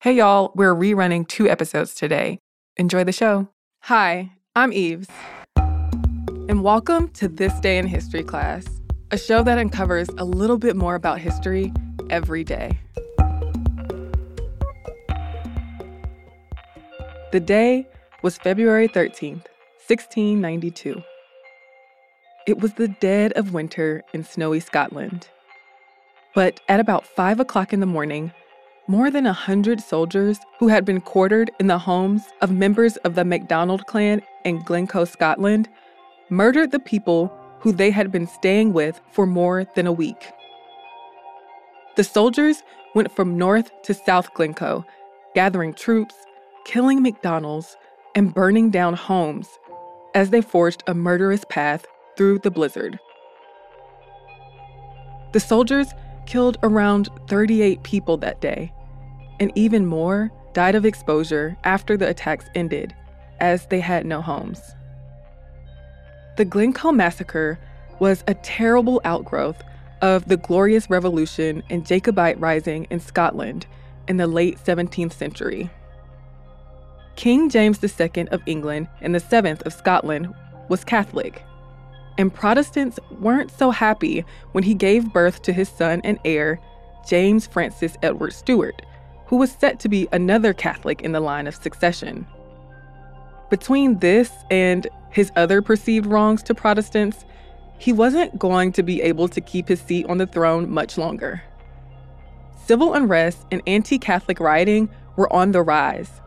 Hey, y'all, we're rerunning two episodes today. Enjoy the show. Hi, I'm Eves. And welcome to This Day in History class, a show that uncovers a little bit more about history every day. The day was February 13th, 1692. It was the dead of winter in snowy Scotland. But at about 5 o'clock in the morning, more than a hundred soldiers who had been quartered in the homes of members of the MacDonald clan in Glencoe, Scotland, murdered the people who they had been staying with for more than a week. The soldiers went from north to south Glencoe, gathering troops, killing MacDonalds, and burning down homes as they forged a murderous path through the blizzard. The soldiers killed around 38 people that day, and even more died of exposure after the attacks ended, as they had no homes. The Glencoe Massacre was a terrible outgrowth of the Glorious Revolution and Jacobite Rising in Scotland in the late 17th century. King James II of England and the 7th of Scotland was Catholic, and Protestants weren't so happy when he gave birth to his son and heir, James Francis Edward Stuart, who was set to be another Catholic in the line of succession. Between this and his other perceived wrongs to Protestants, he wasn't going to be able to keep his seat on the throne much longer. Civil unrest and anti Catholic rioting were on the rise.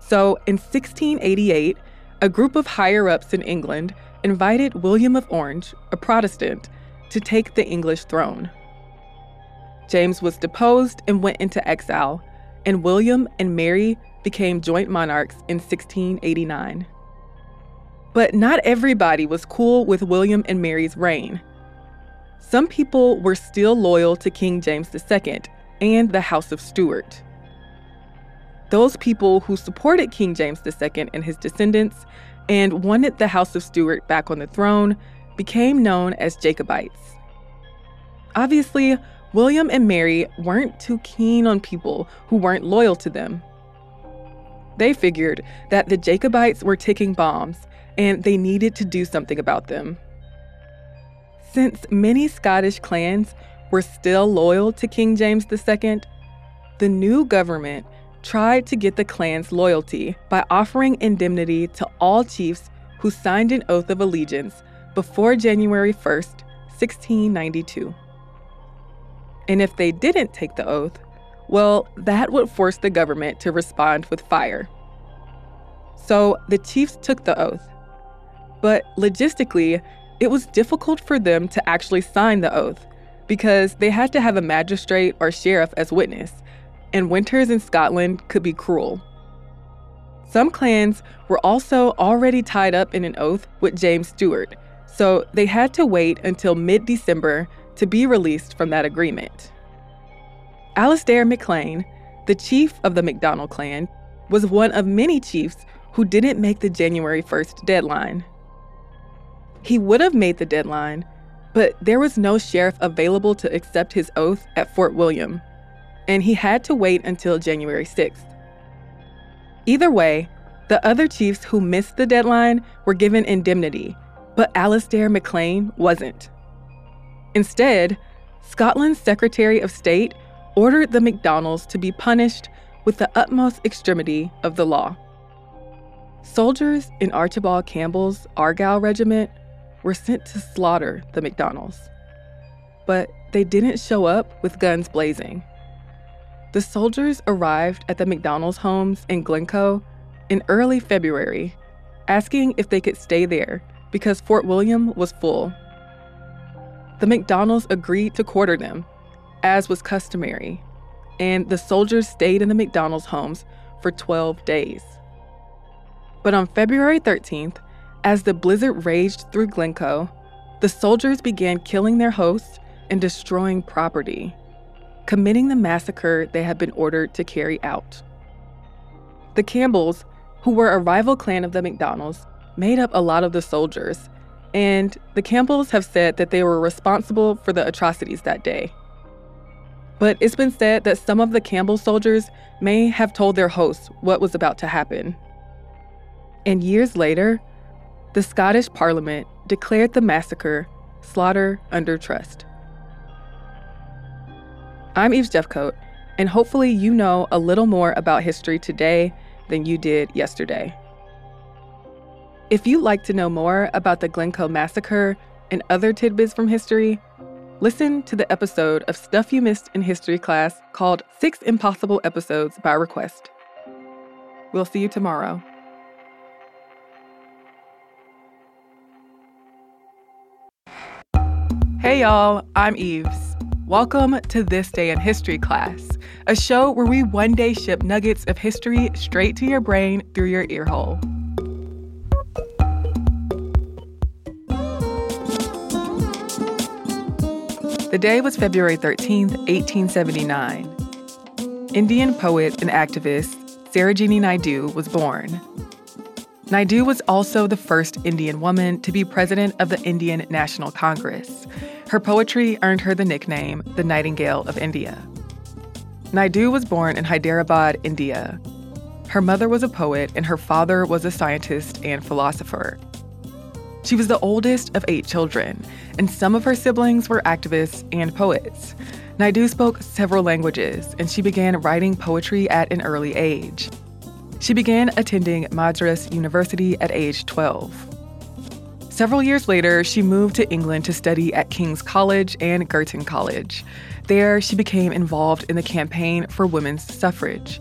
So in 1688, a group of higher ups in England invited William of Orange, a Protestant, to take the English throne. James was deposed and went into exile, and William and Mary became joint monarchs in 1689. But not everybody was cool with William and Mary's reign. Some people were still loyal to King James II and the House of Stuart. Those people who supported King James II and his descendants and wanted the House of Stuart back on the throne became known as Jacobites. Obviously, William and Mary weren't too keen on people who weren't loyal to them. They figured that the Jacobites were ticking bombs and they needed to do something about them. Since many Scottish clans were still loyal to King James II, the new government tried to get the clan's loyalty by offering indemnity to all chiefs who signed an oath of allegiance before January 1st, 1692. And if they didn't take the oath, well, that would force the government to respond with fire. So the chiefs took the oath. But logistically, it was difficult for them to actually sign the oath because they had to have a magistrate or sheriff as witness, and winters in Scotland could be cruel. Some clans were also already tied up in an oath with James Stuart, so they had to wait until mid December to be released from that agreement. Alastair McLean, the chief of the MacDonald clan, was one of many chiefs who didn't make the January 1st deadline. He would have made the deadline, but there was no sheriff available to accept his oath at Fort William, and he had to wait until January 6th. Either way, the other chiefs who missed the deadline were given indemnity, but Alastair McLean wasn't. Instead, Scotland's Secretary of State ordered the MacDonalds to be punished with the utmost extremity of the law. Soldiers in Archibald Campbell's Argyll Regiment were sent to slaughter the MacDonalds. But they didn't show up with guns blazing. The soldiers arrived at the MacDonald's homes in Glencoe in early February, asking if they could stay there because Fort William was full the MacDonald's agreed to quarter them, as was customary, and the soldiers stayed in the MacDonald's homes for 12 days. But on February 13th, as the blizzard raged through Glencoe, the soldiers began killing their hosts and destroying property, committing the massacre they had been ordered to carry out. The Campbells, who were a rival clan of the MacDonald's, made up a lot of the soldiers and the Campbells have said that they were responsible for the atrocities that day. But it's been said that some of the Campbell soldiers may have told their hosts what was about to happen. And years later, the Scottish Parliament declared the massacre slaughter under trust. I'm Eve Jeffcoat, and hopefully you know a little more about history today than you did yesterday. If you'd like to know more about the Glencoe Massacre and other tidbits from history, listen to the episode of Stuff You Missed in History class called Six Impossible Episodes by Request. We'll see you tomorrow. Hey y'all, I'm Eves. Welcome to This Day in History class, a show where we one day ship nuggets of history straight to your brain through your earhole. The day was February 13, 1879. Indian poet and activist Sarojini Naidu was born. Naidu was also the first Indian woman to be president of the Indian National Congress. Her poetry earned her the nickname the Nightingale of India. Naidu was born in Hyderabad, India. Her mother was a poet and her father was a scientist and philosopher. She was the oldest of eight children, and some of her siblings were activists and poets. Naidu spoke several languages, and she began writing poetry at an early age. She began attending Madras University at age 12. Several years later, she moved to England to study at King's College and Girton College. There, she became involved in the campaign for women's suffrage.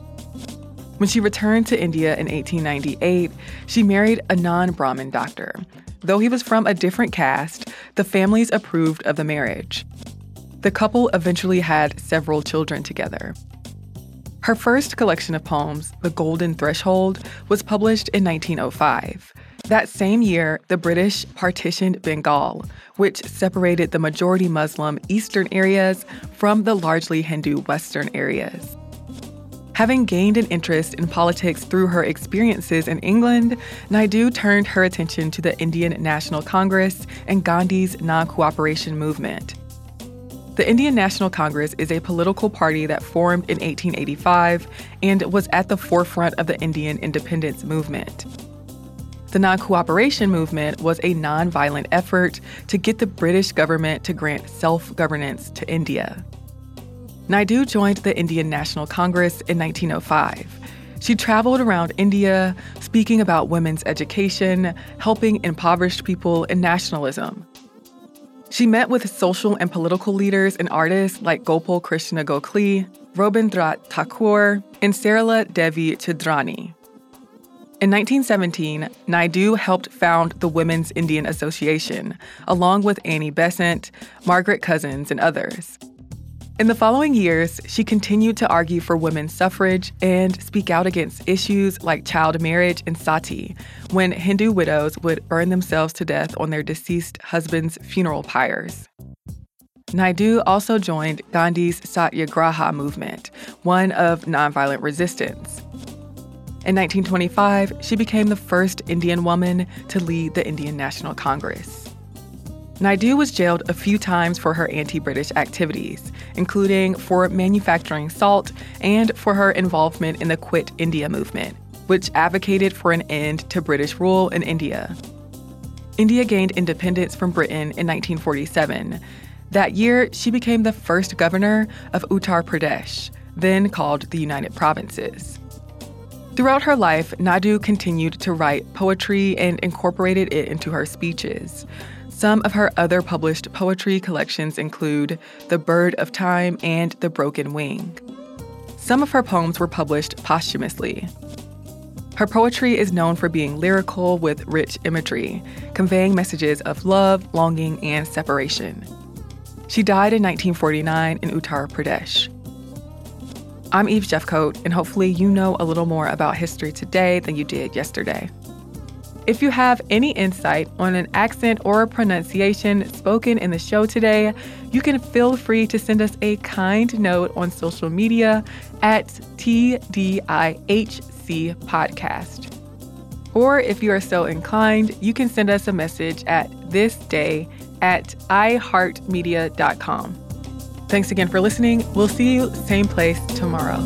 When she returned to India in 1898, she married a non Brahmin doctor. Though he was from a different caste, the families approved of the marriage. The couple eventually had several children together. Her first collection of poems, The Golden Threshold, was published in 1905. That same year, the British partitioned Bengal, which separated the majority Muslim eastern areas from the largely Hindu western areas. Having gained an interest in politics through her experiences in England, Naidu turned her attention to the Indian National Congress and Gandhi's non cooperation movement. The Indian National Congress is a political party that formed in 1885 and was at the forefront of the Indian independence movement. The non cooperation movement was a non-violent effort to get the British government to grant self governance to India. Naidu joined the Indian National Congress in 1905. She traveled around India speaking about women's education, helping impoverished people, and nationalism. She met with social and political leaders and artists like Gopal Krishna Gokhale, Rabindranath Tagore, and Sarala Devi Chaudhrani. In 1917, Naidu helped found the Women's Indian Association, along with Annie Besant, Margaret Cousins, and others. In the following years, she continued to argue for women's suffrage and speak out against issues like child marriage and sati, when Hindu widows would burn themselves to death on their deceased husband's funeral pyres. Naidu also joined Gandhi's Satyagraha movement, one of nonviolent resistance. In 1925, she became the first Indian woman to lead the Indian National Congress. Naidu was jailed a few times for her anti British activities, including for manufacturing salt and for her involvement in the Quit India movement, which advocated for an end to British rule in India. India gained independence from Britain in 1947. That year, she became the first governor of Uttar Pradesh, then called the United Provinces. Throughout her life, Naidu continued to write poetry and incorporated it into her speeches. Some of her other published poetry collections include The Bird of Time and The Broken Wing. Some of her poems were published posthumously. Her poetry is known for being lyrical with rich imagery, conveying messages of love, longing, and separation. She died in 1949 in Uttar Pradesh. I'm Eve Jeffcoat, and hopefully you know a little more about history today than you did yesterday. If you have any insight on an accent or a pronunciation spoken in the show today, you can feel free to send us a kind note on social media at TDIHC Podcast. Or if you are so inclined, you can send us a message at thisday at iheartmedia.com. Thanks again for listening. We'll see you same place tomorrow.